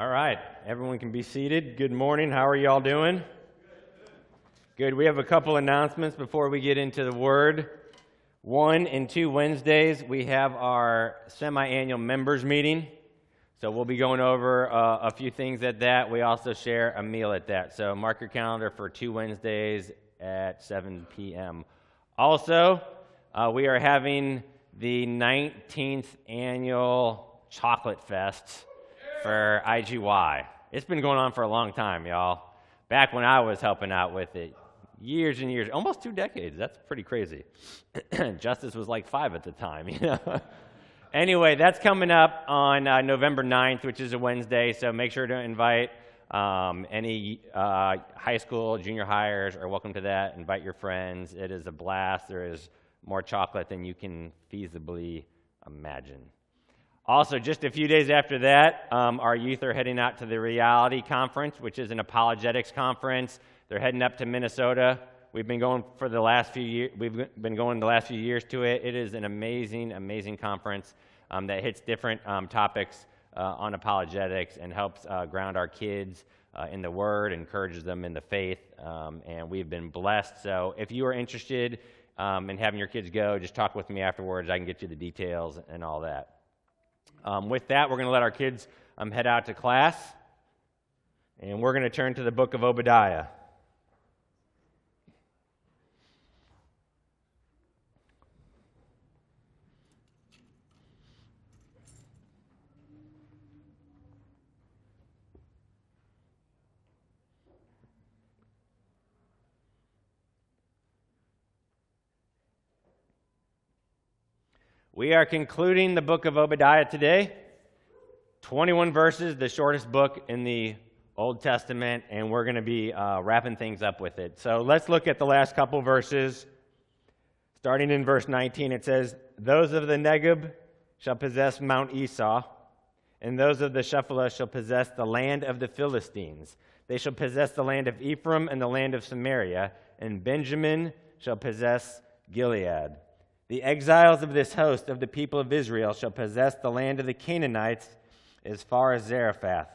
All right, everyone can be seated. Good morning. How are you all doing? Good. We have a couple announcements before we get into the Word. One and two Wednesdays, we have our semi annual members meeting. So we'll be going over uh, a few things at that. We also share a meal at that. So mark your calendar for two Wednesdays at 7 p.m. Also, uh, we are having the 19th annual Chocolate Fest for IGY. It's been going on for a long time, y'all. Back when I was helping out with it, years and years, almost two decades. That's pretty crazy. Justice was like five at the time, you know. anyway, that's coming up on uh, November 9th, which is a Wednesday. So make sure to invite um, any uh, high school, junior hires are welcome to that. Invite your friends. It is a blast. There is more chocolate than you can feasibly imagine. Also, just a few days after that, um, our youth are heading out to the Reality Conference, which is an apologetics conference. They're heading up to Minnesota. We've been going for the last few years. We've been going the last few years to it. It is an amazing, amazing conference um, that hits different um, topics uh, on apologetics and helps uh, ground our kids uh, in the Word, encourages them in the faith, um, and we've been blessed. So, if you are interested um, in having your kids go, just talk with me afterwards. I can get you the details and all that. Um, with that, we're going to let our kids um, head out to class, and we're going to turn to the book of Obadiah. We are concluding the book of Obadiah today. 21 verses, the shortest book in the Old Testament, and we're going to be uh, wrapping things up with it. So let's look at the last couple verses. Starting in verse 19, it says, Those of the Negeb shall possess Mount Esau, and those of the Shephelah shall possess the land of the Philistines. They shall possess the land of Ephraim and the land of Samaria, and Benjamin shall possess Gilead. The exiles of this host of the people of Israel shall possess the land of the Canaanites as far as Zarephath,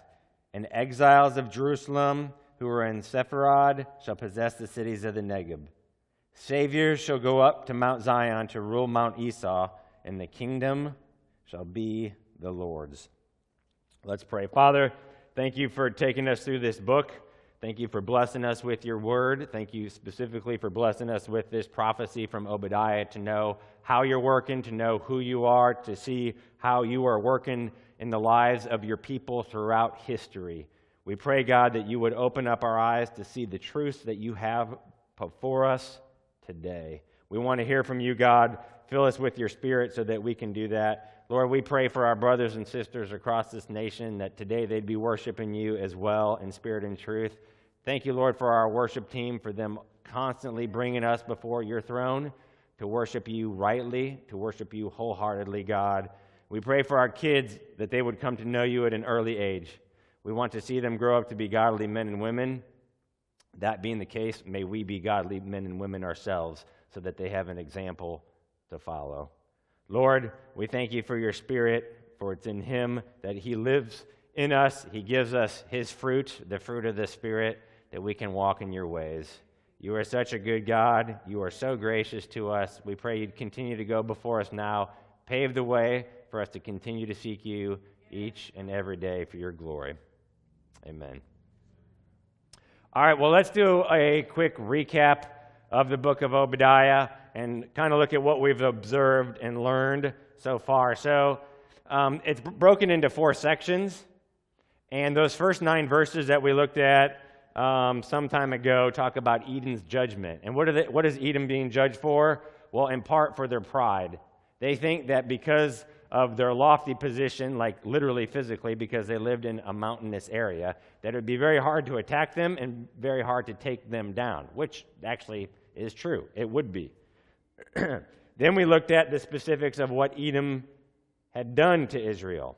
and exiles of Jerusalem who are in Sepharad shall possess the cities of the Negeb. Saviors shall go up to Mount Zion to rule Mount Esau, and the kingdom shall be the Lord's. Let's pray. Father, thank you for taking us through this book. Thank you for blessing us with your word. Thank you specifically for blessing us with this prophecy from Obadiah to know how you're working, to know who you are, to see how you are working in the lives of your people throughout history. We pray, God, that you would open up our eyes to see the truths that you have before us today. We want to hear from you, God. Fill us with your spirit so that we can do that. Lord, we pray for our brothers and sisters across this nation that today they'd be worshiping you as well in spirit and truth. Thank you, Lord, for our worship team, for them constantly bringing us before your throne to worship you rightly, to worship you wholeheartedly, God. We pray for our kids that they would come to know you at an early age. We want to see them grow up to be godly men and women. That being the case, may we be godly men and women ourselves so that they have an example to follow. Lord, we thank you for your spirit, for it's in him that he lives in us. He gives us his fruit, the fruit of the Spirit that we can walk in your ways. You are such a good God. You are so gracious to us. We pray you'd continue to go before us now, pave the way for us to continue to seek you each and every day for your glory. Amen. All right, well, let's do a quick recap of the book of Obadiah and kind of look at what we've observed and learned so far. So um, it's broken into four sections. And those first nine verses that we looked at um, some time ago talk about Edom's judgment. And what, they, what is Edom being judged for? Well, in part for their pride. They think that because of their lofty position, like literally physically, because they lived in a mountainous area, that it would be very hard to attack them and very hard to take them down, which actually is true. It would be. then we looked at the specifics of what Edom had done to Israel.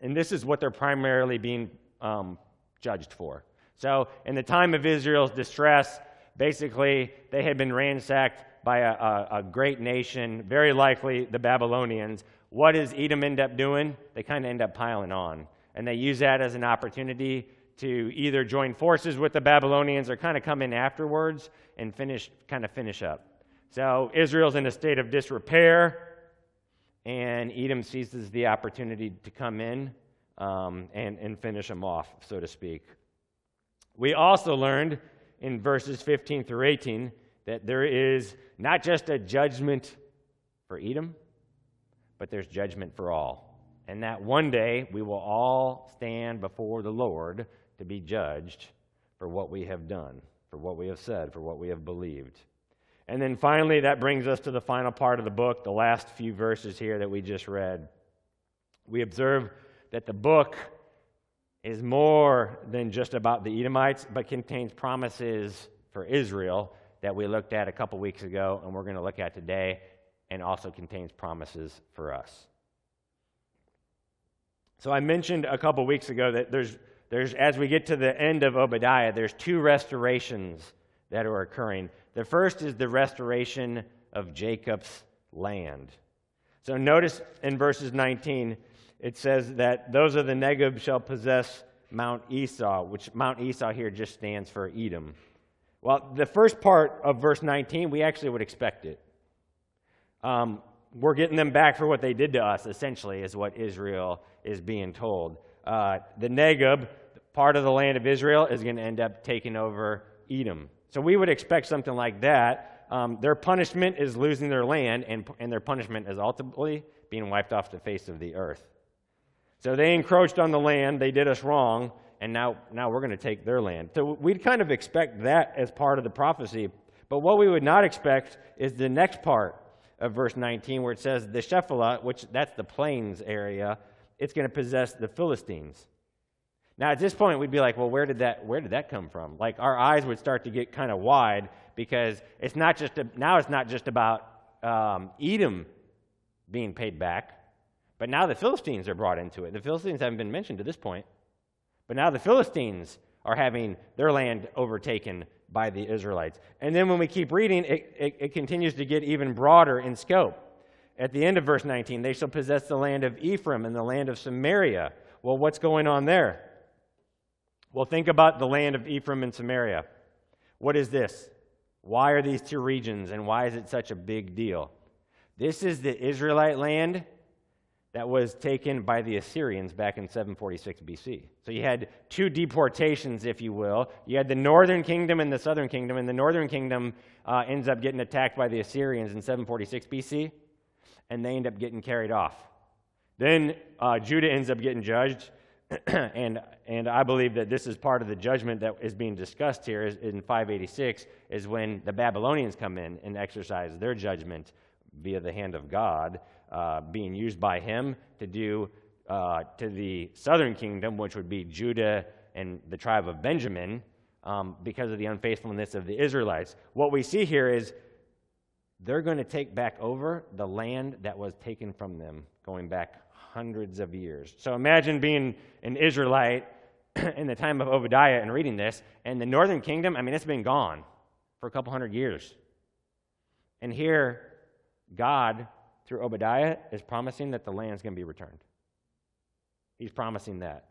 And this is what they're primarily being um, judged for. So, in the time of Israel's distress, basically, they had been ransacked by a, a, a great nation, very likely the Babylonians. What does Edom end up doing? They kind of end up piling on. and they use that as an opportunity to either join forces with the Babylonians or kind of come in afterwards and finish, kind of finish up. So Israel's in a state of disrepair, and Edom seizes the opportunity to come in um, and, and finish them off, so to speak. We also learned in verses 15 through 18 that there is not just a judgment for Edom, but there's judgment for all. And that one day we will all stand before the Lord to be judged for what we have done, for what we have said, for what we have believed. And then finally, that brings us to the final part of the book, the last few verses here that we just read. We observe that the book is more than just about the Edomites, but contains promises for Israel that we looked at a couple weeks ago and we're going to look at today, and also contains promises for us. So I mentioned a couple weeks ago that there's, there's as we get to the end of Obadiah, there's two restorations that are occurring. The first is the restoration of Jacob's land. So notice in verses 19, it says that those of the Negeb shall possess Mount Esau, which Mount Esau here just stands for Edom. Well, the first part of verse 19, we actually would expect it. Um, we're getting them back for what they did to us, essentially, is what Israel is being told. Uh, the Negeb, part of the land of Israel, is going to end up taking over Edom. So we would expect something like that. Um, their punishment is losing their land, and, and their punishment is ultimately being wiped off the face of the earth. So they encroached on the land, they did us wrong, and now, now we're going to take their land. So we'd kind of expect that as part of the prophecy. But what we would not expect is the next part of verse 19, where it says, The Shephelah, which that's the plains area, it's going to possess the Philistines. Now, at this point, we'd be like, well, where did that, where did that come from? Like, our eyes would start to get kind of wide because it's not just a, now it's not just about um, Edom being paid back, but now the Philistines are brought into it. The Philistines haven't been mentioned to this point, but now the Philistines are having their land overtaken by the Israelites. And then when we keep reading, it, it, it continues to get even broader in scope. At the end of verse 19, they shall possess the land of Ephraim and the land of Samaria. Well, what's going on there? Well, think about the land of Ephraim and Samaria. What is this? Why are these two regions and why is it such a big deal? This is the Israelite land that was taken by the Assyrians back in 746 BC. So you had two deportations, if you will. You had the northern kingdom and the southern kingdom, and the northern kingdom uh, ends up getting attacked by the Assyrians in 746 BC, and they end up getting carried off. Then uh, Judah ends up getting judged, and, and I believe that this is part of the judgment that is being discussed here is, in 586 is when the Babylonians come in and exercise their judgment via the hand of God, uh, being used by him to do uh, to the southern kingdom, which would be Judah and the tribe of Benjamin, um, because of the unfaithfulness of the Israelites. What we see here is they're going to take back over the land that was taken from them going back hundreds of years. So imagine being an Israelite in the time of Obadiah and reading this, and the northern kingdom, I mean, it's been gone for a couple hundred years. And here, God, through Obadiah, is promising that the land's going to be returned. He's promising that.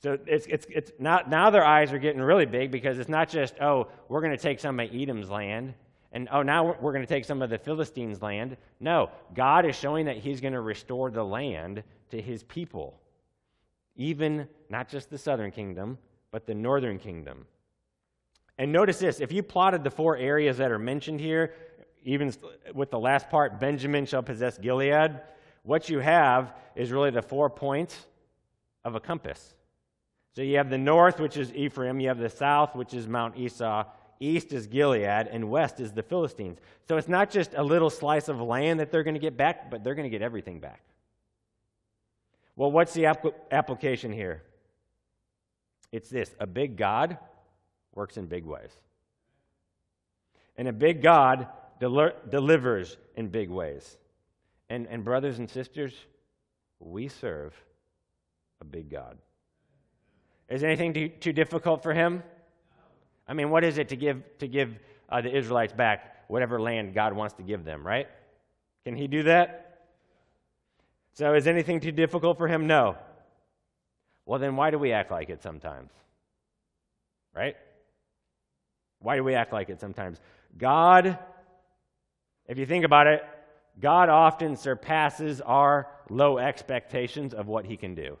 So it's, it's, it's not, now their eyes are getting really big because it's not just, oh, we're going to take some of Edom's land and oh, now we're going to take some of the Philistines' land. No, God is showing that He's going to restore the land to His people, even not just the southern kingdom, but the northern kingdom. And notice this if you plotted the four areas that are mentioned here, even with the last part, Benjamin shall possess Gilead, what you have is really the four points of a compass. So you have the north, which is Ephraim, you have the south, which is Mount Esau, east is Gilead, and west is the Philistines. So it's not just a little slice of land that they're going to get back, but they're going to get everything back. Well, what's the application here? It's this a big God works in big ways. And a big God del- delivers in big ways. And, and, brothers and sisters, we serve a big God. Is anything too, too difficult for him? I mean, what is it to give, to give uh, the Israelites back whatever land God wants to give them, right? Can he do that? So is anything too difficult for him? No. Well, then why do we act like it sometimes? Right? Why do we act like it sometimes? God, if you think about it, God often surpasses our low expectations of what He can do.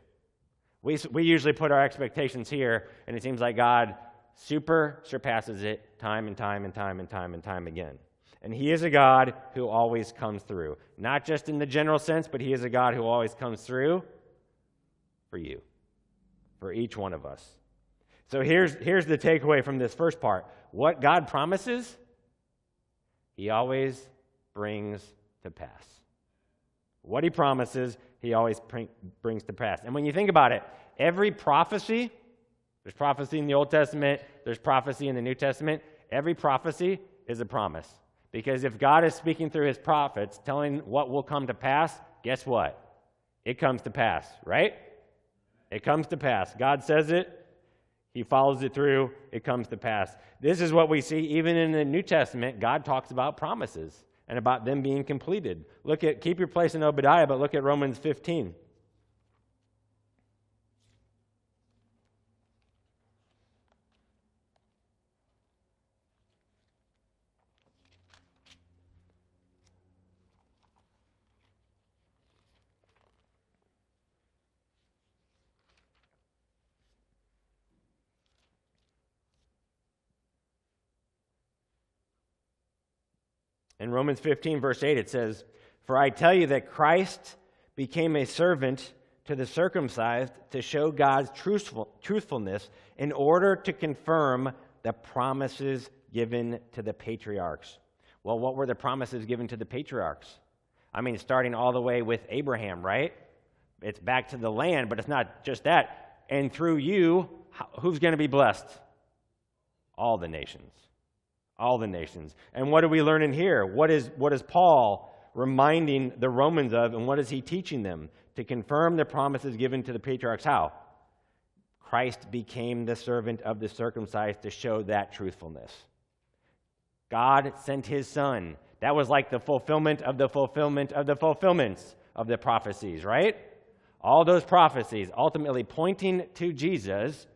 We, we usually put our expectations here, and it seems like God super surpasses it time and time and time and time and time again. And He is a God who always comes through. Not just in the general sense, but He is a God who always comes through for you, for each one of us. So here's, here's the takeaway from this first part what God promises, He always brings to pass. What He promises, He always brings to pass. And when you think about it, every prophecy, there's prophecy in the Old Testament, there's prophecy in the New Testament, every prophecy is a promise. Because if God is speaking through his prophets, telling what will come to pass, guess what? It comes to pass, right? It comes to pass. God says it, he follows it through, it comes to pass. This is what we see even in the New Testament. God talks about promises and about them being completed. Look at, keep your place in Obadiah, but look at Romans 15. In Romans 15, verse 8, it says, For I tell you that Christ became a servant to the circumcised to show God's truthful, truthfulness in order to confirm the promises given to the patriarchs. Well, what were the promises given to the patriarchs? I mean, starting all the way with Abraham, right? It's back to the land, but it's not just that. And through you, who's going to be blessed? All the nations all the nations. And what do we learn in here? What is, what is Paul reminding the Romans of, and what is he teaching them? To confirm the promises given to the patriarchs. How? Christ became the servant of the circumcised to show that truthfulness. God sent his son. That was like the fulfillment of the fulfillment of the fulfillments of the prophecies, right? All those prophecies ultimately pointing to Jesus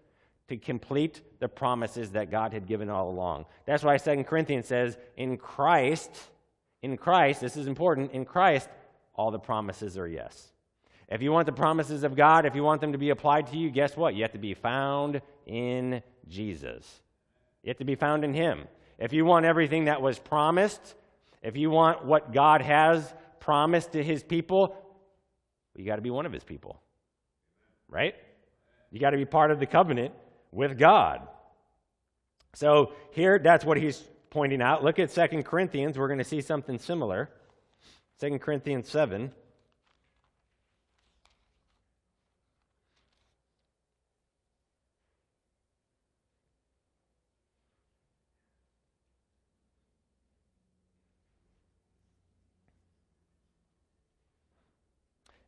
to complete the promises that God had given all along. That's why Second Corinthians says, in Christ, in Christ, this is important, in Christ, all the promises are yes. If you want the promises of God, if you want them to be applied to you, guess what? You have to be found in Jesus. You have to be found in Him. If you want everything that was promised, if you want what God has promised to His people, you got to be one of His people. Right? You got to be part of the covenant with God. So here, that's what he's pointing out. Look at Second Corinthians. We're going to see something similar. Second Corinthians 7.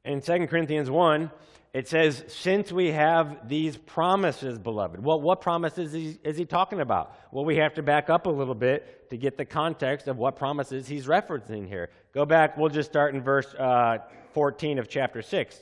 In 2 Corinthians 1, it says, Since we have these promises, beloved. Well, what promises is he, talking about? Well, we have to back up a little bit to get the context of what promises he's referencing here. Go back, we'll just start in verse uh, 14 of chapter 6.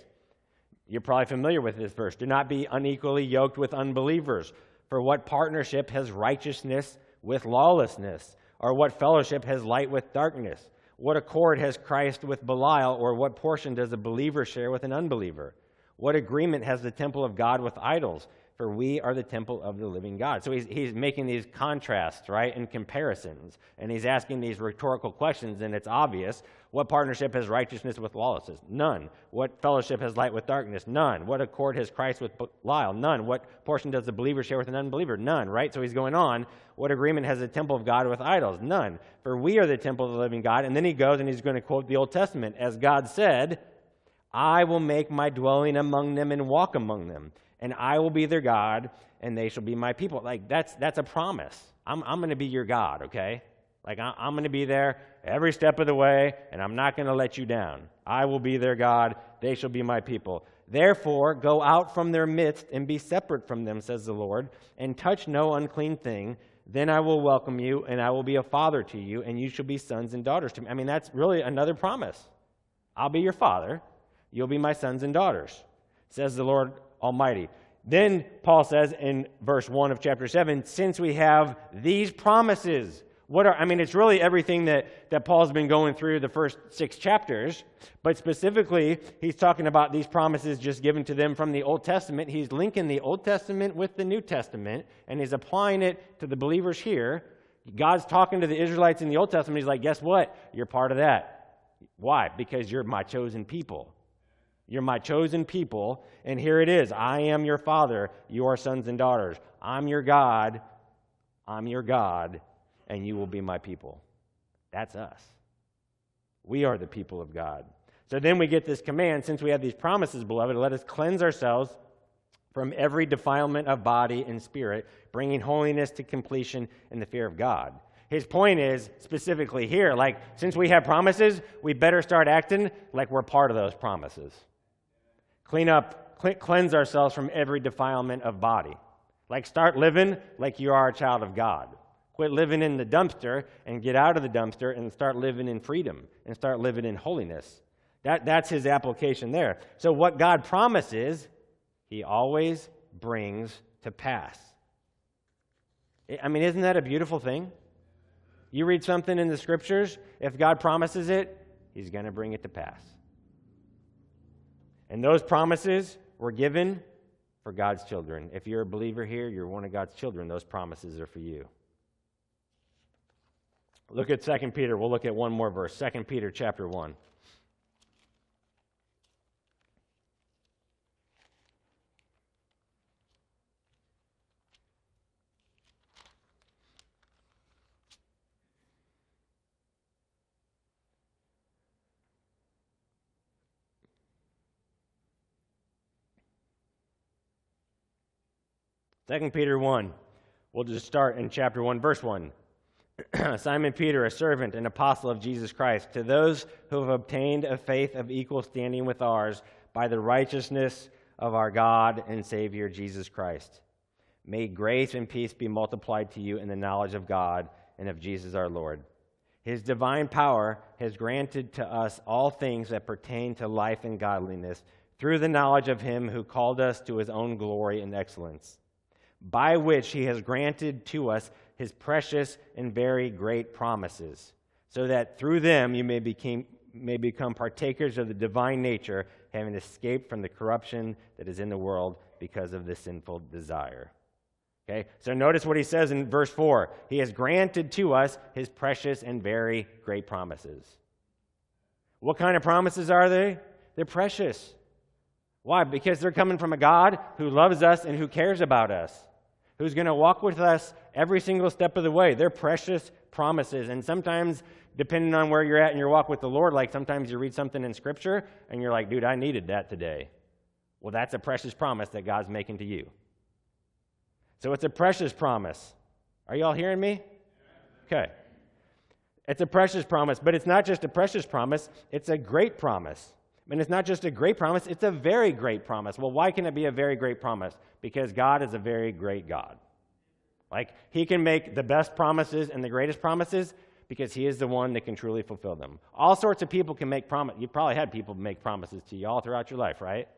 You're probably familiar with this verse. Do not be unequally yoked with unbelievers. For what partnership has righteousness with lawlessness? Or what fellowship has light with darkness? What accord has Christ with Belial? Or what portion does a believer share with an unbeliever? What agreement has the temple of God with idols? For we are the temple of the living God. So he's, he's making these contrasts, right, and comparisons. And he's asking these rhetorical questions, and it's obvious. What partnership has righteousness with lawlessness? None. What fellowship has light with darkness? None. What accord has Christ with Belial? None. What portion does the believer share with an unbeliever? None, right? So he's going on. What agreement has the temple of God with idols? None. For we are the temple of the living God. And then he goes and he's going to quote the Old Testament. As God said, I will make my dwelling among them and walk among them, and I will be their God, and they shall be my people. Like, that's, that's a promise. I'm, I'm going to be your God, okay? Like, I, I'm going to be there every step of the way, and I'm not going to let you down. I will be their God, they shall be my people. Therefore, go out from their midst and be separate from them, says the Lord, and touch no unclean thing. Then I will welcome you, and I will be a father to you, and you shall be sons and daughters to me. I mean, that's really another promise. I'll be your father, You'll be my sons and daughters. says the Lord Almighty. Then Paul says in verse 1 of chapter 7 since we have these promises, what are, I mean, it's really everything that, that Paul's been going through the first six chapters, but specifically, he's talking about these promises just given to them from the Old Testament. He's linking the Old Testament with the New Testament, and he's applying it to the believers here. God's talking to the Israelites in the Old Testament. He's like, guess what? You're part of that. Why? Because you're my chosen people. You're my chosen people, and here it is I am your father, You are sons and daughters. I'm your God. I'm your God and you will be my people. That's us. We are the people of God. So then we get this command since we have these promises, beloved, let us cleanse ourselves from every defilement of body and spirit, bringing holiness to completion in the fear of God. His point is specifically here like, since we have promises, we better start acting like we're part of those promises. Clean up, cleanse ourselves from every defilement of body. Like, start living like you are a child of God. Quit living in the dumpster and get out of the dumpster and start living in freedom and start living in holiness. That, that's his application there. So, what God promises, he always brings to pass. I mean, isn't that a beautiful thing? You read something in the scriptures, if God promises it, he's going to bring it to pass. And those promises were given for God's children. If you're a believer here, you're one of God's children, those promises are for you. Look at 2 Peter. We'll look at one more verse. 2 Peter chapter 1. Second Peter 1. We'll just start in chapter 1, verse 1. Simon Peter, a servant and apostle of Jesus Christ, to those who have obtained a faith of equal standing with ours by the righteousness of our God and Savior Jesus Christ. May grace and peace be multiplied to you in the knowledge of God and of Jesus our Lord. His divine power has granted to us all things that pertain to life and godliness through the knowledge of him who called us to his own glory and excellence, by which he has granted to us his precious and very great promises, so that through them you may, became, may become partakers of the divine nature, having escaped from the corruption that is in the world because of the sinful desire. Okay, so notice what he says in verse 4 He has granted to us his precious and very great promises. What kind of promises are they? They're precious. Why? Because they're coming from a God who loves us and who cares about us who's going to walk with us every single step of the way. They're precious promises. And sometimes, depending on where you're at in your walk with the Lord, like sometimes you read something in Scripture and you're like, dude, I needed that today. Well, that's a precious promise that God's making to you. So it's a precious promise. Are you all hearing me? Okay. It's a precious promise, but it's not just a precious promise, it's a great promise. And it's not just a great promise, it's a very great promise. Well, why can it be a very great promise? Because God is a very great God. Like, He can make the best promises and the greatest promises because He is the one that can truly fulfill them. All sorts of people can make promises. You've probably had people make promises to you all throughout your life, right?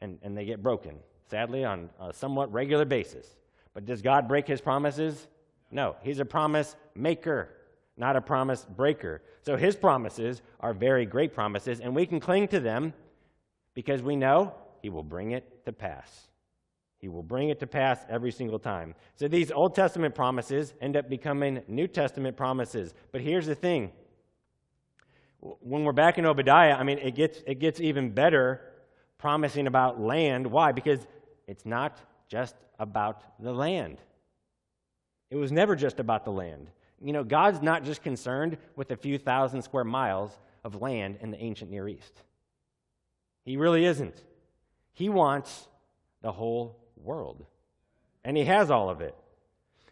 And, and they get broken, sadly, on a somewhat regular basis. But does God break His promises? No. He's a promise maker not a promise breaker. So his promises are very great promises, and we can cling to them because we know he will bring it to pass. He will bring it to pass every single time. So these Old Testament promises end up becoming New Testament promises. But here's the thing when we're back in Obadiah, I mean, it gets, it gets even better promising about land. Why? Because it's not just about the land. It was never just about the land. You know, God's not just concerned with a few thousand square miles of land in the ancient Near East. He really isn't. He wants the whole world. And he has all of it.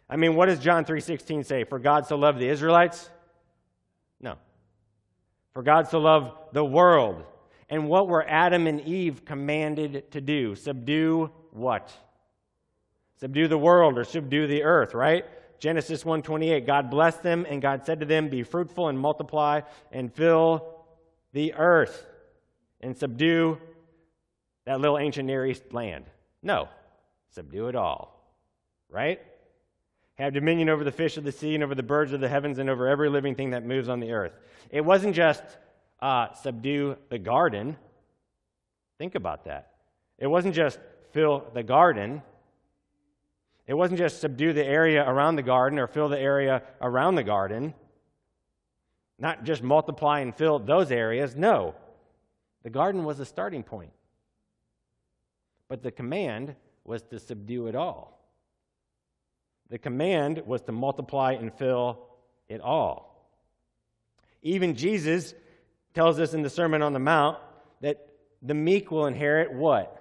I mean, what does John 3:16 say? For God so loved the Israelites? No. For God so loved the world. And what were Adam and Eve commanded to do? Subdue what? Subdue the world or subdue the earth, right? Genesis 1:28 God blessed them and God said to them be fruitful and multiply and fill the earth and subdue that little ancient Near East land. No, subdue it all. Right? Have dominion over the fish of the sea and over the birds of the heavens and over every living thing that moves on the earth. It wasn't just uh, subdue the garden. Think about that. It wasn't just fill the garden. It wasn't just subdue the area around the garden or fill the area around the garden. Not just multiply and fill those areas. No. The garden was the starting point. But the command was to subdue it all. The command was to multiply and fill it all. Even Jesus tells us in the Sermon on the Mount that the meek will inherit what?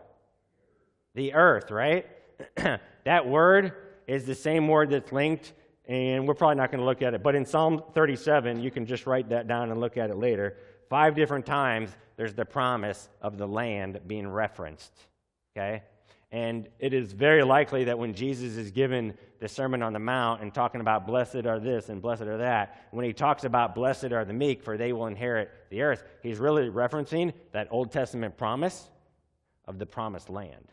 The earth, right? that word is the same word that's linked, and we're probably not going to look at it, but in Psalm 37, you can just write that down and look at it later. Five different times, there's the promise of the land being referenced. Okay? And it is very likely that when Jesus is given the Sermon on the Mount and talking about blessed are this and blessed are that, when he talks about blessed are the meek, for they will inherit the earth, he's really referencing that Old Testament promise of the promised land.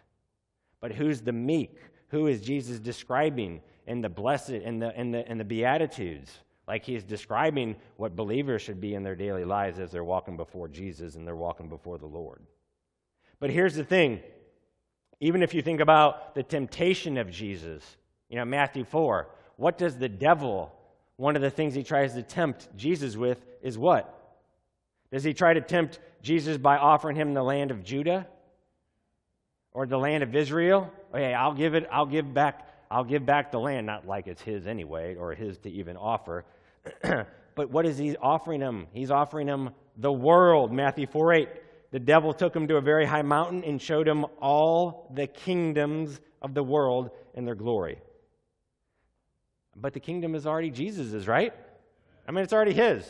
But who's the meek? Who is Jesus describing in the blessed in the in the in the Beatitudes? Like he's describing what believers should be in their daily lives as they're walking before Jesus and they're walking before the Lord. But here's the thing even if you think about the temptation of Jesus, you know, Matthew 4, what does the devil, one of the things he tries to tempt Jesus with is what? Does he try to tempt Jesus by offering him the land of Judah or the land of Israel? Okay, I'll give it, I'll give back, I'll give back the land, not like it's his anyway, or his to even offer. but what is he offering him? He's offering him the world, Matthew 4 8 the devil took him to a very high mountain and showed him all the kingdoms of the world in their glory. But the kingdom is already Jesus's, right? I mean, it's already his.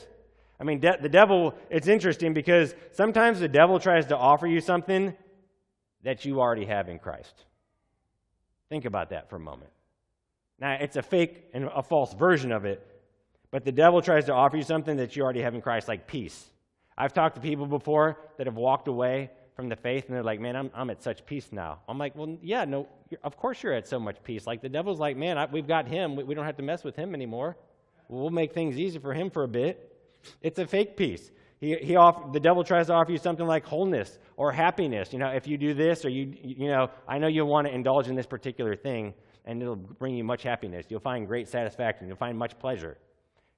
I mean, de- the devil, it's interesting because sometimes the devil tries to offer you something that you already have in Christ. Think about that for a moment. Now, it's a fake and a false version of it, but the devil tries to offer you something that you already have in Christ, like peace. I've talked to people before that have walked away from the faith and they're like, man, I'm, I'm at such peace now. I'm like, well, yeah, no, of course you're at so much peace. Like the devil's like, man, I, we've got him. We, we, don't have to mess with him anymore. We'll make things easy for him for a bit. It's a fake peace. He, he off, the devil tries to offer you something like wholeness or happiness. You know, if you do this or you, you know, I know you'll want to indulge in this particular thing and it'll bring you much happiness. You'll find great satisfaction. You'll find much pleasure.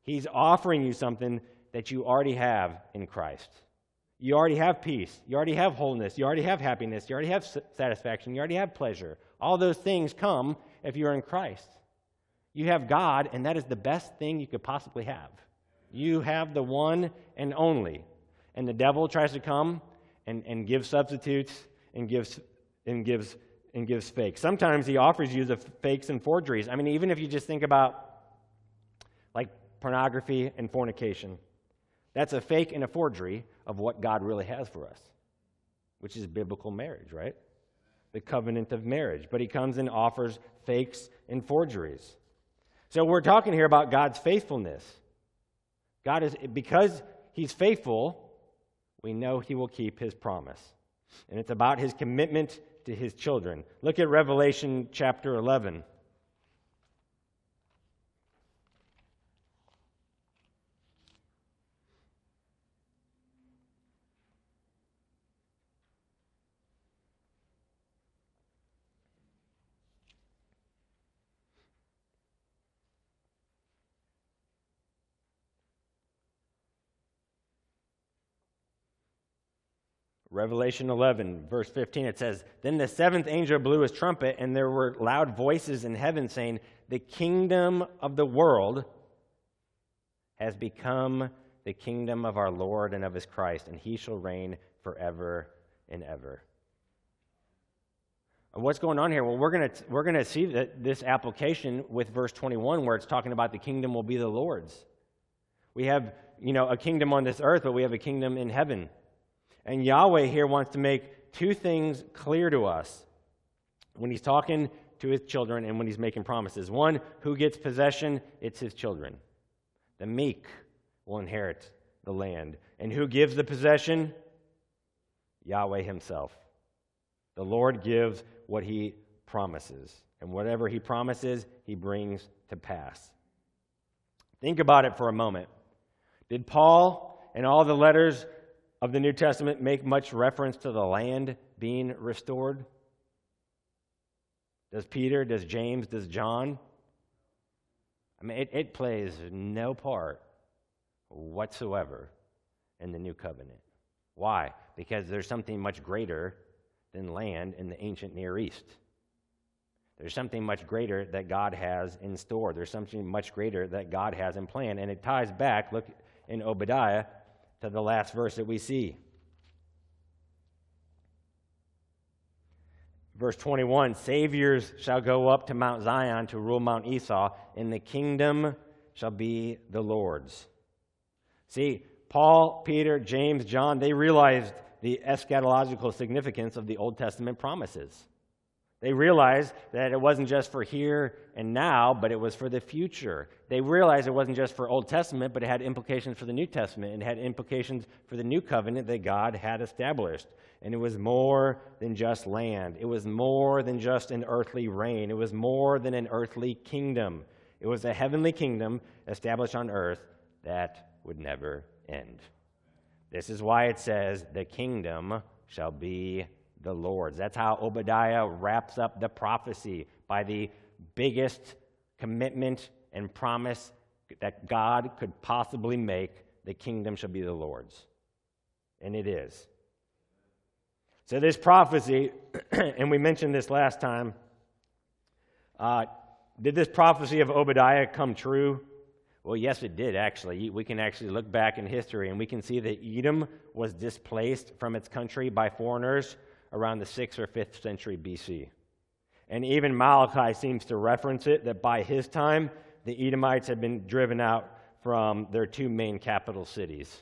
He's offering you something that you already have in Christ. You already have peace. You already have wholeness. You already have happiness. You already have satisfaction. You already have pleasure. All those things come if you're in Christ. You have God, and that is the best thing you could possibly have. You have the one and only. And the devil tries to come and, and give substitutes and gives and gives and gives fakes. Sometimes he offers you the fakes and forgeries. I mean, even if you just think about like pornography and fornication. That's a fake and a forgery of what God really has for us, which is biblical marriage, right? The covenant of marriage. But he comes and offers fakes and forgeries. So we're talking here about God's faithfulness. God is, because he's faithful, we know he will keep his promise. And it's about his commitment to his children. Look at Revelation chapter 11. Revelation 11, verse 15, it says, Then the seventh angel blew his trumpet, and there were loud voices in heaven saying, The kingdom of the world has become the kingdom of our Lord and of his Christ, and he shall reign forever and ever. And what's going on here? Well, we're going we're going to see that this application with verse 21, where it's talking about the kingdom will be the Lord's. We have, you know, a kingdom on this earth, but we have a kingdom in heaven. And Yahweh here wants to make two things clear to us when he's talking to his children and when he's making promises. One, who gets possession? It's his children. The meek will inherit the land. And who gives the possession? Yahweh himself. The Lord gives what he promises, and whatever he promises, he brings to pass. Think about it for a moment. Did Paul and all the letters of the New Testament make much reference to the land being restored? Does Peter, does James, does John? I mean, it, it plays no part whatsoever in the new covenant. Why? Because there's something much greater than land in the ancient Near East. There's something much greater that God has in store. There's something much greater that God has in plan. And it ties back, look in Obadiah, to the last verse that we see. Verse 21 Saviors shall go up to Mount Zion to rule Mount Esau, and the kingdom shall be the Lord's. See, Paul, Peter, James, John, they realized the eschatological significance of the Old Testament promises. They realized that it wasn't just for here and now, but it was for the future. They realized it wasn't just for Old Testament, but it had implications for the New Testament and had implications for the new covenant that God had established. And it was more than just land, it was more than just an earthly reign, it was more than an earthly kingdom. It was a heavenly kingdom established on earth that would never end. This is why it says, The kingdom shall be the Lord's. That's how Obadiah wraps up the prophecy by the biggest commitment and promise that God could possibly make the kingdom shall be the Lord's. And it is. So, this prophecy, and we mentioned this last time, uh, did this prophecy of Obadiah come true? Well, yes, it did, actually. We can actually look back in history and we can see that Edom was displaced from its country by foreigners around the 6th or 5th century BC. And even Malachi seems to reference it that by his time, the Edomites had been driven out from their two main capital cities.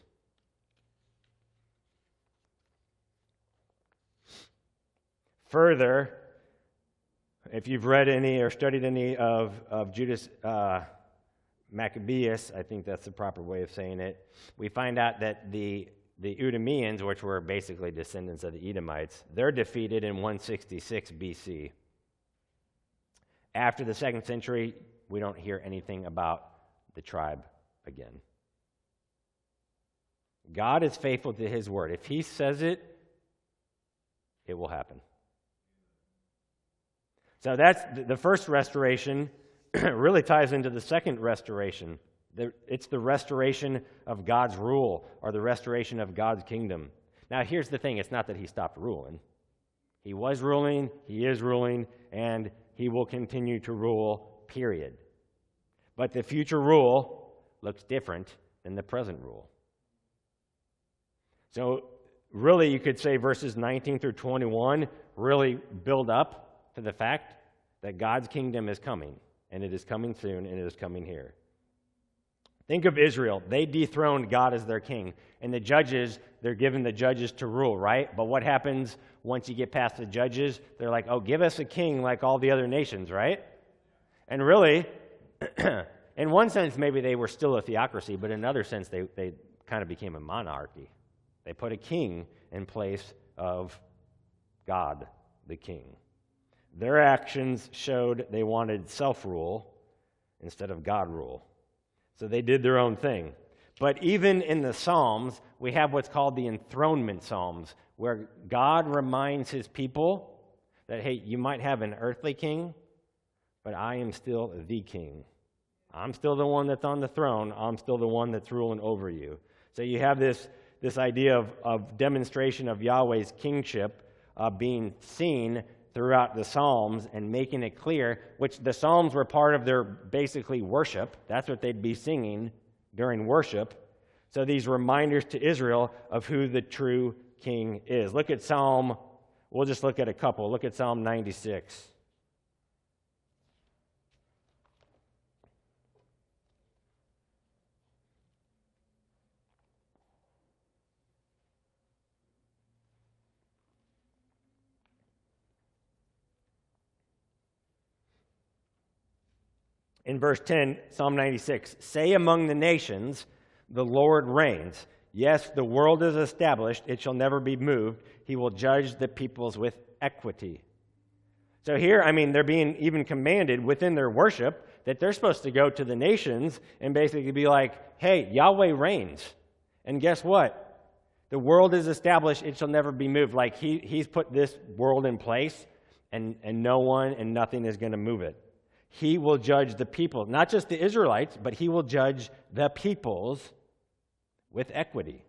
Further, if you've read any or studied any of, of Judas uh, Maccabeus, I think that's the proper way of saying it, we find out that the the Idumeans, which were basically descendants of the Edomites, they're defeated in 166 BC. After the second century, we don't hear anything about the tribe again. God is faithful to his word. If he says it, it will happen. So that's the first restoration, really ties into the second restoration. It's the restoration of God's rule or the restoration of God's kingdom. Now, here's the thing it's not that he stopped ruling. He was ruling, he is ruling, and he will continue to rule, period. But the future rule looks different than the present rule. So, really, you could say verses 19 through 21 really build up to the fact that God's kingdom is coming, and it is coming soon, and it is coming here. Think of Israel. They dethroned God as their king. And the judges, they're given the judges to rule, right? But what happens once you get past the judges? They're like, oh, give us a king like all the other nations, right? And really, in one sense, maybe they were still a theocracy, but in another sense, they, they kind of became a monarchy. They put a king in place of God, the king. Their actions showed they wanted self rule instead of God rule. So they did their own thing. But even in the Psalms, we have what's called the enthronement Psalms, where God reminds his people that, hey, you might have an earthly king, but I am still the king. I'm still the one that's on the throne. I'm still the one that's ruling over you. So you have this, this idea of, of demonstration of Yahweh's kingship uh, being seen throughout the Psalms and making it clear, which the Psalms were part of their basically worship. That's what they'd be singing during worship. So these reminders to Israel of who the true king is. Look at Psalm, we'll just look at a couple. Look at Psalm 96. In verse 10, Psalm 96 Say among the nations, the Lord reigns. Yes, the world is established, it shall never be moved. He will judge the peoples with equity. So here, I mean, they're being even commanded within their worship that they're supposed to go to the nations and basically be like, hey, Yahweh reigns. And guess what? The world is established, it shall never be moved. Like he, he's put this world in place, and, and no one and nothing is going to move it. He will judge the people, not just the Israelites, but he will judge the peoples with equity.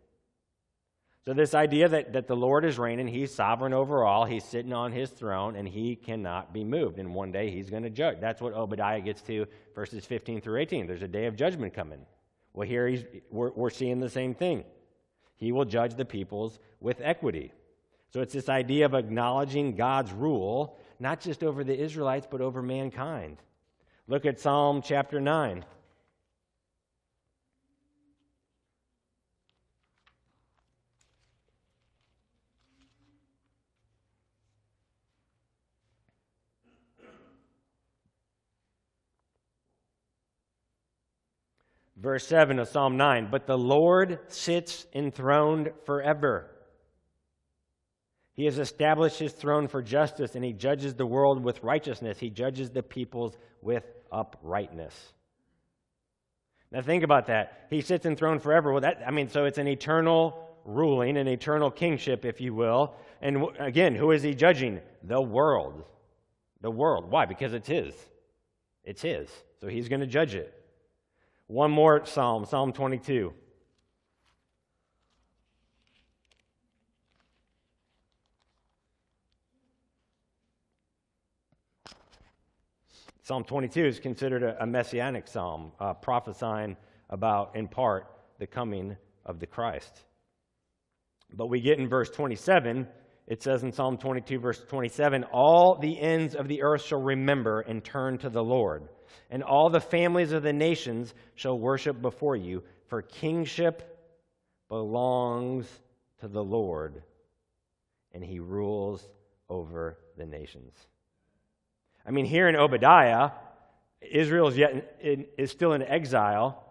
So, this idea that, that the Lord is reigning, he's sovereign over all, he's sitting on his throne, and he cannot be moved. And one day he's going to judge. That's what Obadiah gets to, verses 15 through 18. There's a day of judgment coming. Well, here he's, we're, we're seeing the same thing. He will judge the peoples with equity. So, it's this idea of acknowledging God's rule, not just over the Israelites, but over mankind. Look at Psalm chapter 9. Verse 7 of Psalm 9 But the Lord sits enthroned forever. He has established his throne for justice, and he judges the world with righteousness. He judges the peoples with uprightness. Now think about that. He sits enthroned forever. Well, that I mean, so it's an eternal ruling, an eternal kingship, if you will. And again, who is he judging? The world. The world. Why? Because it's his. It's his. So he's going to judge it. One more psalm, Psalm 22. Psalm 22 is considered a, messianic psalm, uh, prophesying about, in part, the coming of the Christ. But we get in verse 27, it says in Psalm 22, verse 27, All the ends of the earth shall remember and turn to the Lord and all the families of the nations shall worship before you, for kingship belongs to the Lord, and he rules over the nations. I mean, here in Obadiah, Israel is, yet in, is still in exile,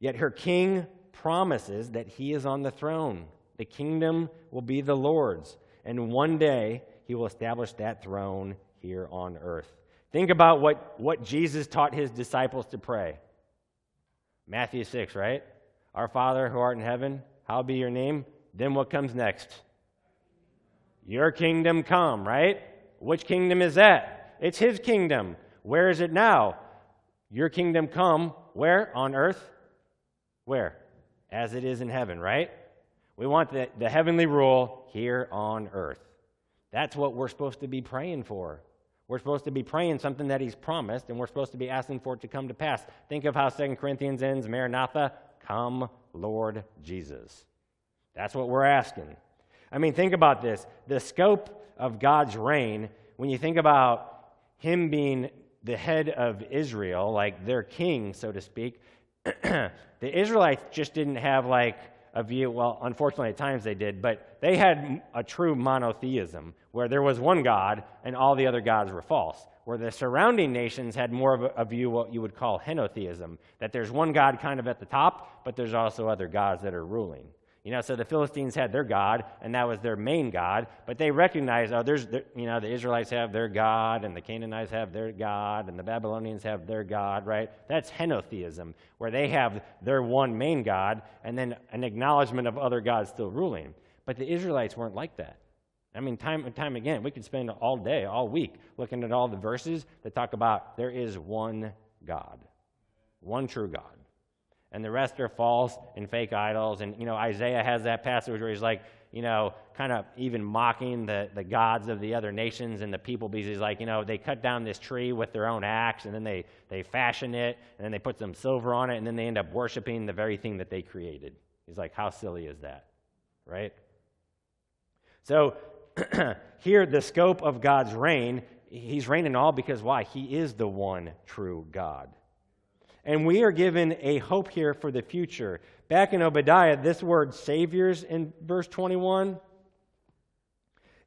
yet her king promises that he is on the throne. The kingdom will be the Lord's, and one day he will establish that throne here on earth. Think about what, what Jesus taught his disciples to pray. Matthew 6, right? Our Father who art in heaven, hallowed be your name. Then what comes next? Your kingdom come, right? Which kingdom is that? It's his kingdom. Where is it now? Your kingdom come, where? On earth? Where? As it is in heaven, right? We want the, the heavenly rule here on earth. That's what we're supposed to be praying for. We're supposed to be praying something that he's promised, and we're supposed to be asking for it to come to pass. Think of how 2 Corinthians ends Maranatha, come, Lord Jesus. That's what we're asking. I mean, think about this. The scope of God's reign, when you think about him being the head of Israel, like their king, so to speak, the Israelites just didn't have like a view, well, unfortunately, at times they did, but they had a true monotheism where there was one God and all the other gods were false. Where the surrounding nations had more of a, view, what you would call henotheism, that there's one God kind of at the top, but there's also other gods that are ruling. You know, so the Philistines had their God, and that was their main God, but they recognized, oh, there's, you know, the Israelites have their God, and the Canaanites have their God, and the Babylonians have their God, right? That's henotheism, where they have their one main God, and then an acknowledgement of other gods still ruling. But the Israelites weren't like that. I mean, time and time again, we could spend all day, all week, looking at all the verses that talk about there is one God, one true God and the rest are false and fake idols. And, you know, Isaiah has that passage where he's like, you know, kind of even mocking the, the gods of the other nations and the people because he's like, you know, they cut down this tree with their own axe and then they, they fashion it and then they put some silver on it and then they end up worshiping the very thing that they created. He's like, how silly is that? Right? So here, the scope of God's reign, he's reigning all because why? He is the one true God. And we are given a hope here for the future. Back in Obadiah, this word saviors in verse 21,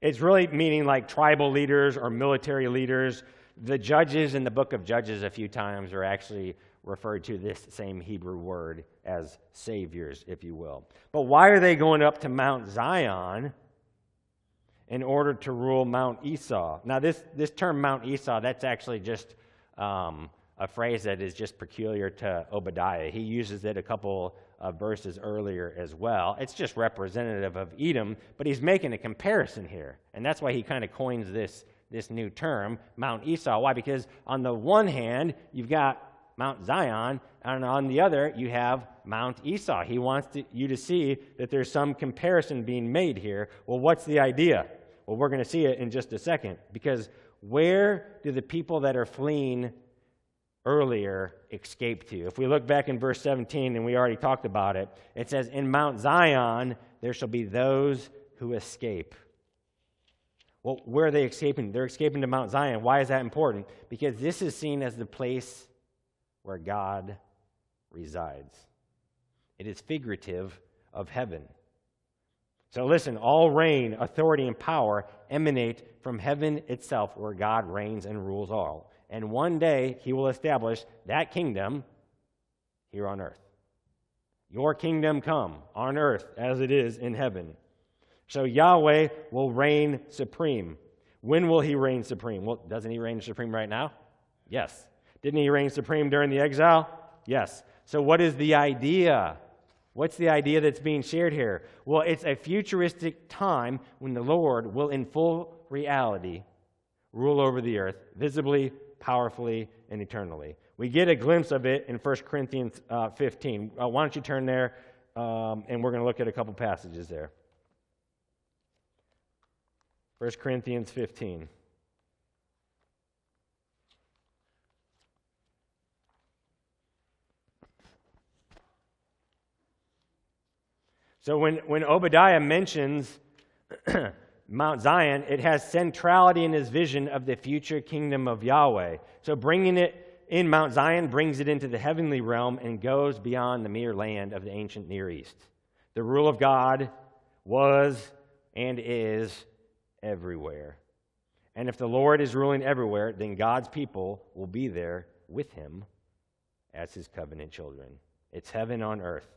it's really meaning like tribal leaders or military leaders. The judges in the book of Judges a few times are actually referred to this same Hebrew word as saviors, if you will. But why are they going up to Mount Zion in order to rule Mount Esau? Now, this, this term Mount Esau, that's actually just um, a phrase that is just peculiar to Obadiah. He uses it a couple of verses earlier as well. It's just representative of Edom, but he's making a comparison here. And that's why he kind of coins this, this new term, Mount Esau. Why? Because on the one hand, you've got Mount Zion, and on the other, you have Mount Esau. He wants to, you to see that there's some comparison being made here. Well, what's the idea? Well, we're going to see it in just a second. Because where do the people that are fleeing earlier escape to? If we look back in verse 17, and we already talked about it, it says, In Mount Zion there shall be those who escape. Well, where are they escaping? They're escaping to Mount Zion. Why is that important? Because this is seen as the place where God resides. It is figurative of heaven. So listen, all reign, authority, and power emanate from heaven itself, where God reigns and rules all. And one day he will establish that kingdom here on earth. Your kingdom come on earth as it is in heaven. So Yahweh will reign supreme. When will he reign supreme? Well, doesn't he reign supreme right now? Yes. Didn't he reign supreme during the exile? Yes. So, what is the idea? What's the idea that's being shared here? Well, it's a futuristic time when the Lord will, in full reality, rule over the earth, visibly, powerfully, and eternally. We get a glimpse of it in 1 Corinthians uh, 15. Uh, why don't you turn there, um, and we're going to look at a couple passages there. 1 Corinthians 15. So when, when Obadiah mentions Mount Zion, it has centrality in his vision of the future kingdom of Yahweh. So bringing it in Mount Zion brings it into the heavenly realm and goes beyond the mere land of the ancient Near East. The rule of God was and is everywhere. And if the Lord is ruling everywhere, then God's people will be there with him as his covenant children. It's heaven on earth.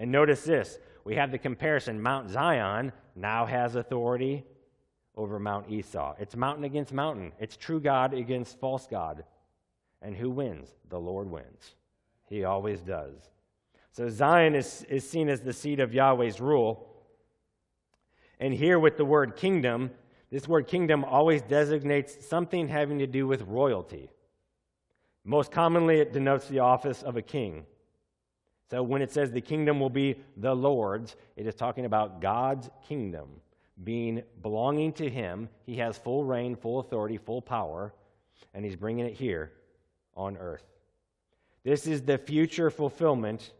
And notice this we have the comparison Mount Zion now has authority over Mount Esau. It's mountain against mountain, it's true God against false God. And who wins? The Lord wins. He always does. So Zion is, is seen as the seat of Yahweh's rule. And here with the word kingdom, this word kingdom always designates something having to do with royalty. Most commonly, it denotes the office of a king. So when it says the kingdom will be the Lord's, it is talking about God's kingdom being belonging to him. He has full reign, full authority, full power, and he's bringing it here on earth. This is the future fulfillment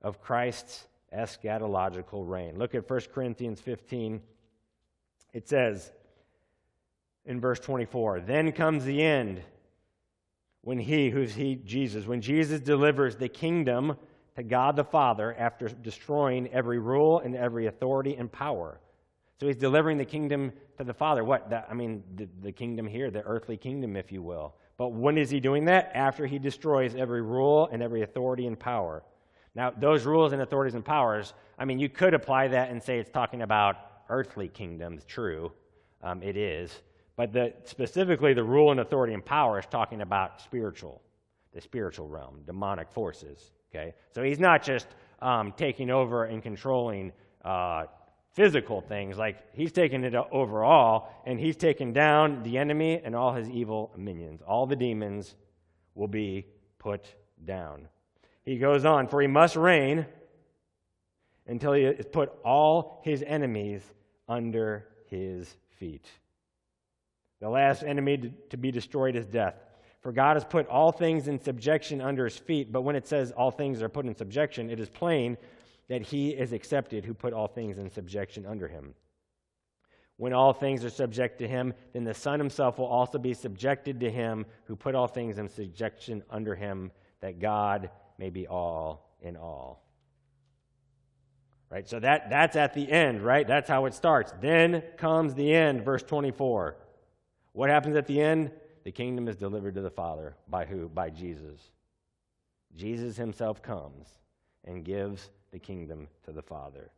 of Christ's eschatological reign. Look at 1 Corinthians 15. It says in verse 24, Then comes the end when he, who's he, Jesus, when Jesus delivers the kingdom to God the Father after destroying every rule and every authority and power. So he's delivering the kingdom to the Father. What? I mean, the, the kingdom here, the earthly kingdom, if you will. But when is he doing that? After he destroys every rule and every authority and power. Now, those rules and authorities and powers, I mean, you could apply that and say it's talking about earthly kingdoms. True, um, it is. But the, specifically, the rule and authority and power is talking about spiritual, the spiritual realm, demonic forces. Okay? So he's not just um, taking over and controlling uh, physical things, like he's taking it over all, and he's taken down the enemy and all his evil minions. All the demons will be put down. He goes on, for he must reign until he has put all his enemies under his feet. The last enemy to be destroyed is death. For God has put all things in subjection under his feet. But when it says all things are put in subjection, it is plain that he is accepted who put all things in subjection under him. When all things are subject to him, then the Son himself will also be subjected to him who put all things in subjection under him, that God may be all in all. Right? So that, that's at the end, right? That's how it starts. Then comes the end, verse 24. What happens at the end? The kingdom is delivered to the Father. By who? By Jesus. Jesus himself comes and gives the kingdom to the Father.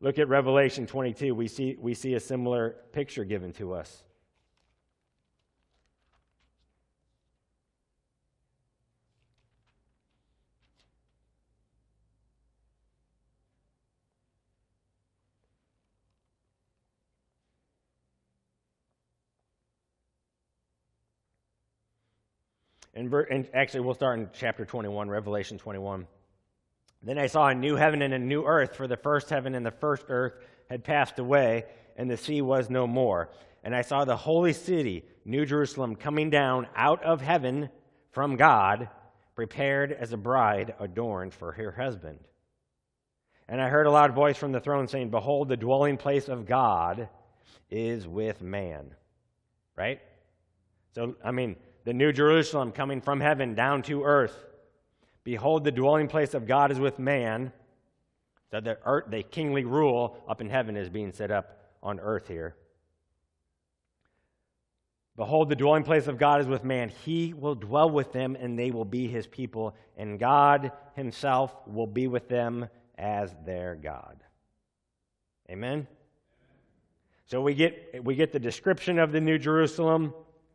Look at Revelation 22. We see, we see a similar picture given to us. And, actually, we'll start in chapter 21, Revelation 21. Then I saw a new heaven and a new earth, for the first heaven and the first earth had passed away, and the sea was no more. And I saw the holy city, New Jerusalem, coming down out of heaven from God, prepared as a bride adorned for her husband. And I heard a loud voice from the throne saying, Behold, the dwelling place of God is with man. Right? So, I mean, the New Jerusalem coming from heaven down to earth. Behold, the dwelling place of God is with man. So the, earth, the kingly rule up in heaven is being set up on earth here. Behold, the dwelling place of God is with man. He will dwell with them, and they will be his people, and God himself will be with them as their God. Amen? So we get, we get the description of the New Jerusalem.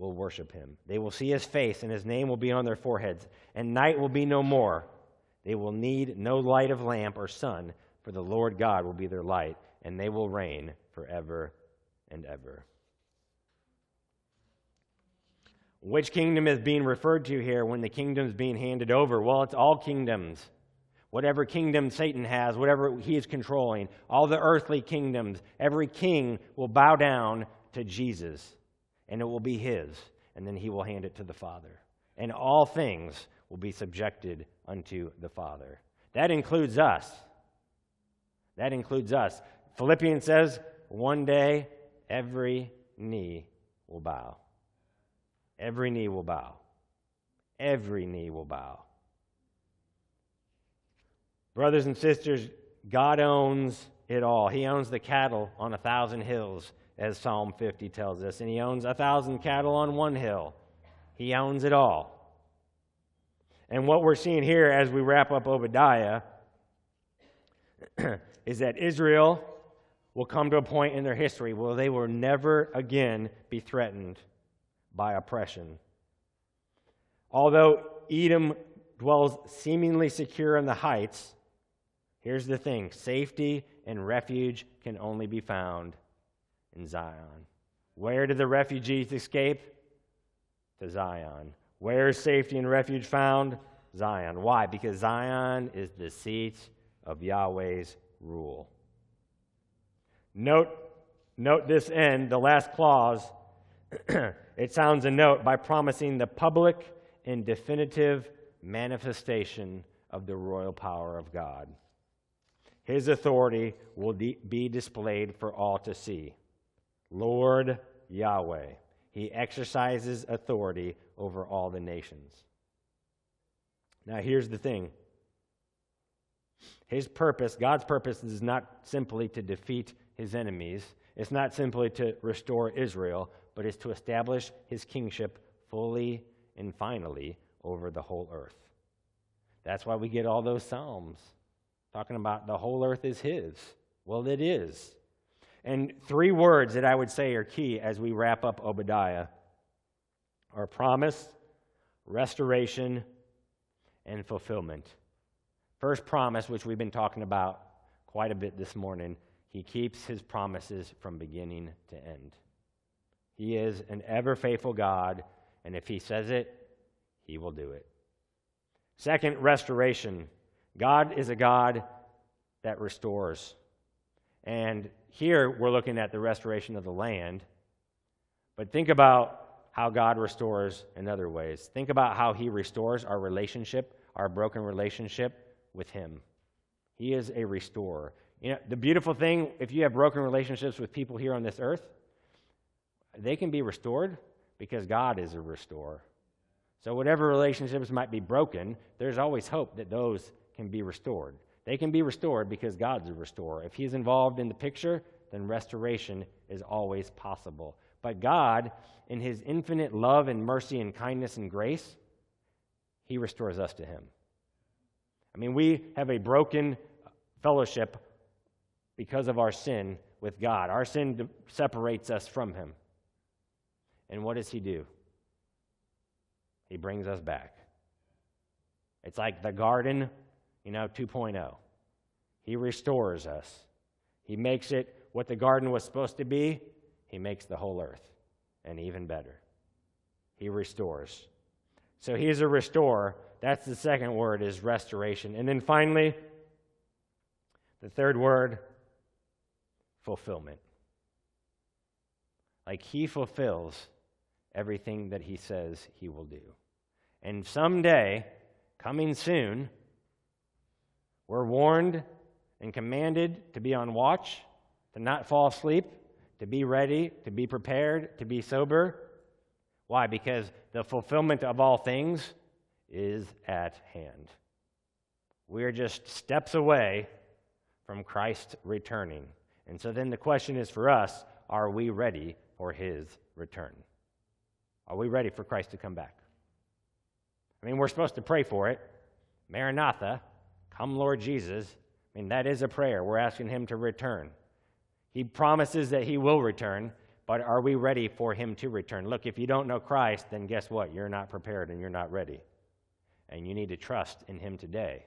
will worship him. They will see his face, and his name will be on their foreheads, and night will be no more. They will need no light of lamp or sun, for the Lord God will be their light, and they will reign forever and ever. Which kingdom is being referred to here when the kingdom is being handed over? Well, it's all kingdoms. Whatever kingdom Satan has, whatever he is controlling, all the earthly kingdoms, every king will bow down to Jesus and it will be his, and then he will hand it to the Father. And all things will be subjected unto the Father. That includes us. That includes us. Philippians says, one day every knee will bow. Every knee will bow. Every knee will bow. Brothers and sisters, God owns it all. He owns the cattle on a thousand hills as Psalm 50 tells us. And he owns a thousand cattle on one hill. He owns it all. And what we're seeing here as we wrap up Obadiah is that Israel will come to a point in their history where they will never again be threatened by oppression. Although Edom dwells seemingly secure in the heights, here's the thing safety and refuge can only be found in Zion. Where did the refugees escape? To Zion. Where is safety and refuge found? Zion. Why? Because Zion is the seat of Yahweh's rule. Note, note this end, the last clause. it sounds a note by promising the public and definitive manifestation of the royal power of God. His authority will de- be displayed for all to see. Lord Yahweh. He exercises authority over all the nations. Now, here's the thing His purpose, God's purpose, is not simply to defeat his enemies, it's not simply to restore Israel, but it's to establish his kingship fully and finally over the whole earth. That's why we get all those Psalms talking about the whole earth is his. Well, it is. And three words that I would say are key as we wrap up Obadiah are promise, restoration, and fulfillment. First promise, which we've been talking about quite a bit this morning, he keeps his promises from beginning to end. He is an ever faithful God, and if he says it, he will do it. Second, restoration. God is a God that restores. And here we're looking at the restoration of the land. But think about how God restores in other ways. Think about how He restores our relationship, our broken relationship with Him. He is a restorer. You know, the beautiful thing, if you have broken relationships with people here on this earth, they can be restored because God is a restorer. So, whatever relationships might be broken, there's always hope that those can be restored. They can be restored because God's a restorer. If He's involved in the picture, then restoration is always possible. But God, in His infinite love and mercy and kindness and grace, He restores us to Him. I mean, we have a broken fellowship because of our sin with God. Our sin separates us from Him. And what does He do? He brings us back. It's like the garden, you know, 2.0. He restores us. He makes it what the garden was supposed to be. He makes the whole earth, and even better. He restores. So he's a restorer. That's the second word is restoration. And then finally, the third word, fulfillment. Like he fulfills everything that he says he will do. And someday, coming soon, we're warned and commanded to be on watch, to not fall asleep, to be ready, to be prepared, to be sober. Why? Because the fulfillment of all things is at hand. We're just steps away from Christ returning. And so then the question is for us are we ready for his return? Are we ready for Christ to come back? I mean, we're supposed to pray for it. Maranatha, come Lord Jesus. I mean, that is a prayer. We're asking him to return. He promises that he will return, but are we ready for him to return? Look, if you don't know Christ, then guess what? You're not prepared and you're not ready. And you need to trust in him today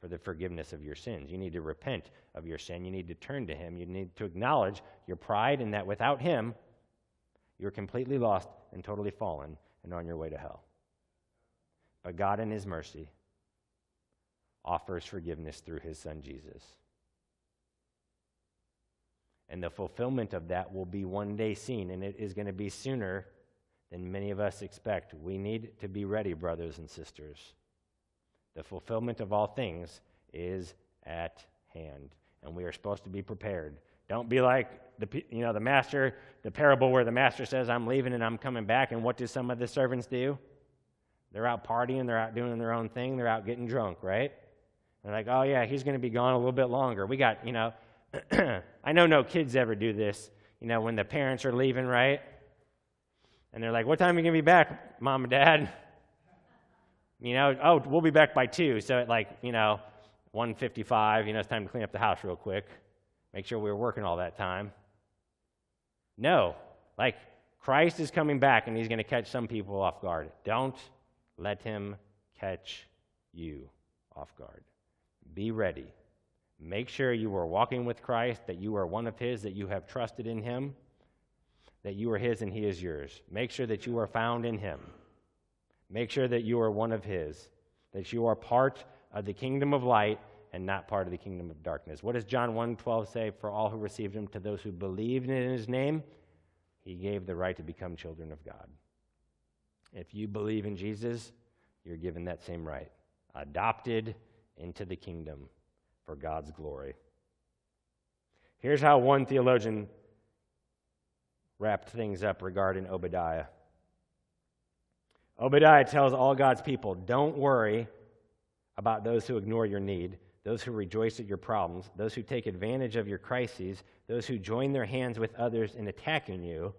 for the forgiveness of your sins. You need to repent of your sin. You need to turn to him. You need to acknowledge your pride and that without him, you're completely lost and totally fallen and on your way to hell. But God, in His mercy, offers forgiveness through His Son Jesus. And the fulfillment of that will be one day seen, and it is going to be sooner than many of us expect. We need to be ready, brothers and sisters. The fulfillment of all things is at hand, and we are supposed to be prepared. Don't be like the you know the master, the parable where the master says, "I'm leaving and I'm coming back," and what do some of the servants do? They're out partying, they're out doing their own thing, they're out getting drunk, right? They're like, "Oh yeah, he's going to be gone a little bit longer." We got, you know, I know no kids ever do this. You know, when the parents are leaving, right? And they're like, "What time are you going to be back, mom and dad?" You know, oh, we'll be back by two. So at like, you know, 1:55, you know, it's time to clean up the house real quick. Make sure we were working all that time. No, like Christ is coming back and he's going to catch some people off guard. Don't let him catch you off guard. Be ready. Make sure you are walking with Christ, that you are one of his, that you have trusted in him, that you are his and he is yours. Make sure that you are found in him. Make sure that you are one of his, that you are part of the kingdom of light and not part of the kingdom of darkness. What does John 1:12 say? For all who received him, to those who believed in his name, he gave the right to become children of God. If you believe in Jesus, you're given that same right. Adopted into the kingdom for God's glory. Here's how one theologian wrapped things up regarding Obadiah. Obadiah tells all God's people don't worry about those who ignore your need those who rejoice at your problems, those who take advantage of your crises, those who join their hands with others in attacking you,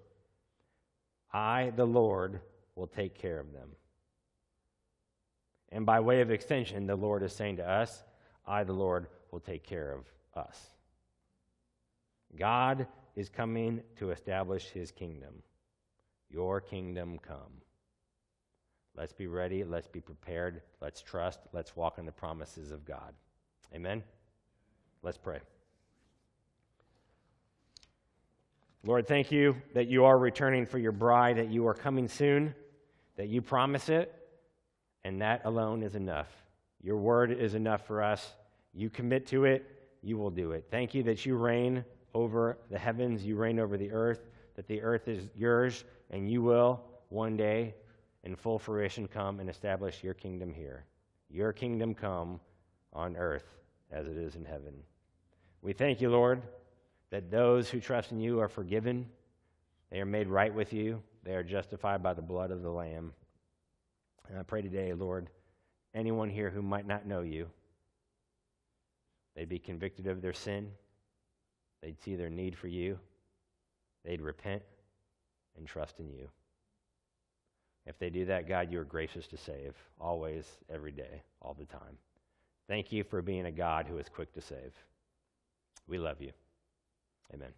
I, the Lord, will take care of them. And by way of extension, the Lord is saying to us, I, the Lord, will take care of us. God is coming to establish his kingdom. Your kingdom come. Let's be ready. Let's be prepared. Let's trust. Let's walk in the promises of God. Amen? Let's pray. Lord, thank you that you are returning for your bride, that you are coming soon, that you promise it, and that alone is enough. Your word is enough for us. You commit to it, you will do it. Thank you that you reign over the heavens, you reign over the earth, that the earth is yours, and you will one day in full fruition come and establish your kingdom here. Your kingdom come on earth as it is in heaven. We thank you, Lord, that those who trust in you are forgiven. They are made right with you. They are justified by the blood of the Lamb. And I pray today, Lord, anyone here who might not know you, they'd be convicted of their sin, they'd see their need for you, they'd repent and trust in you. If they do that, God, you are gracious to save, always, every day, all the time. Thank you for being a God who is quick to save. We love you. Amen.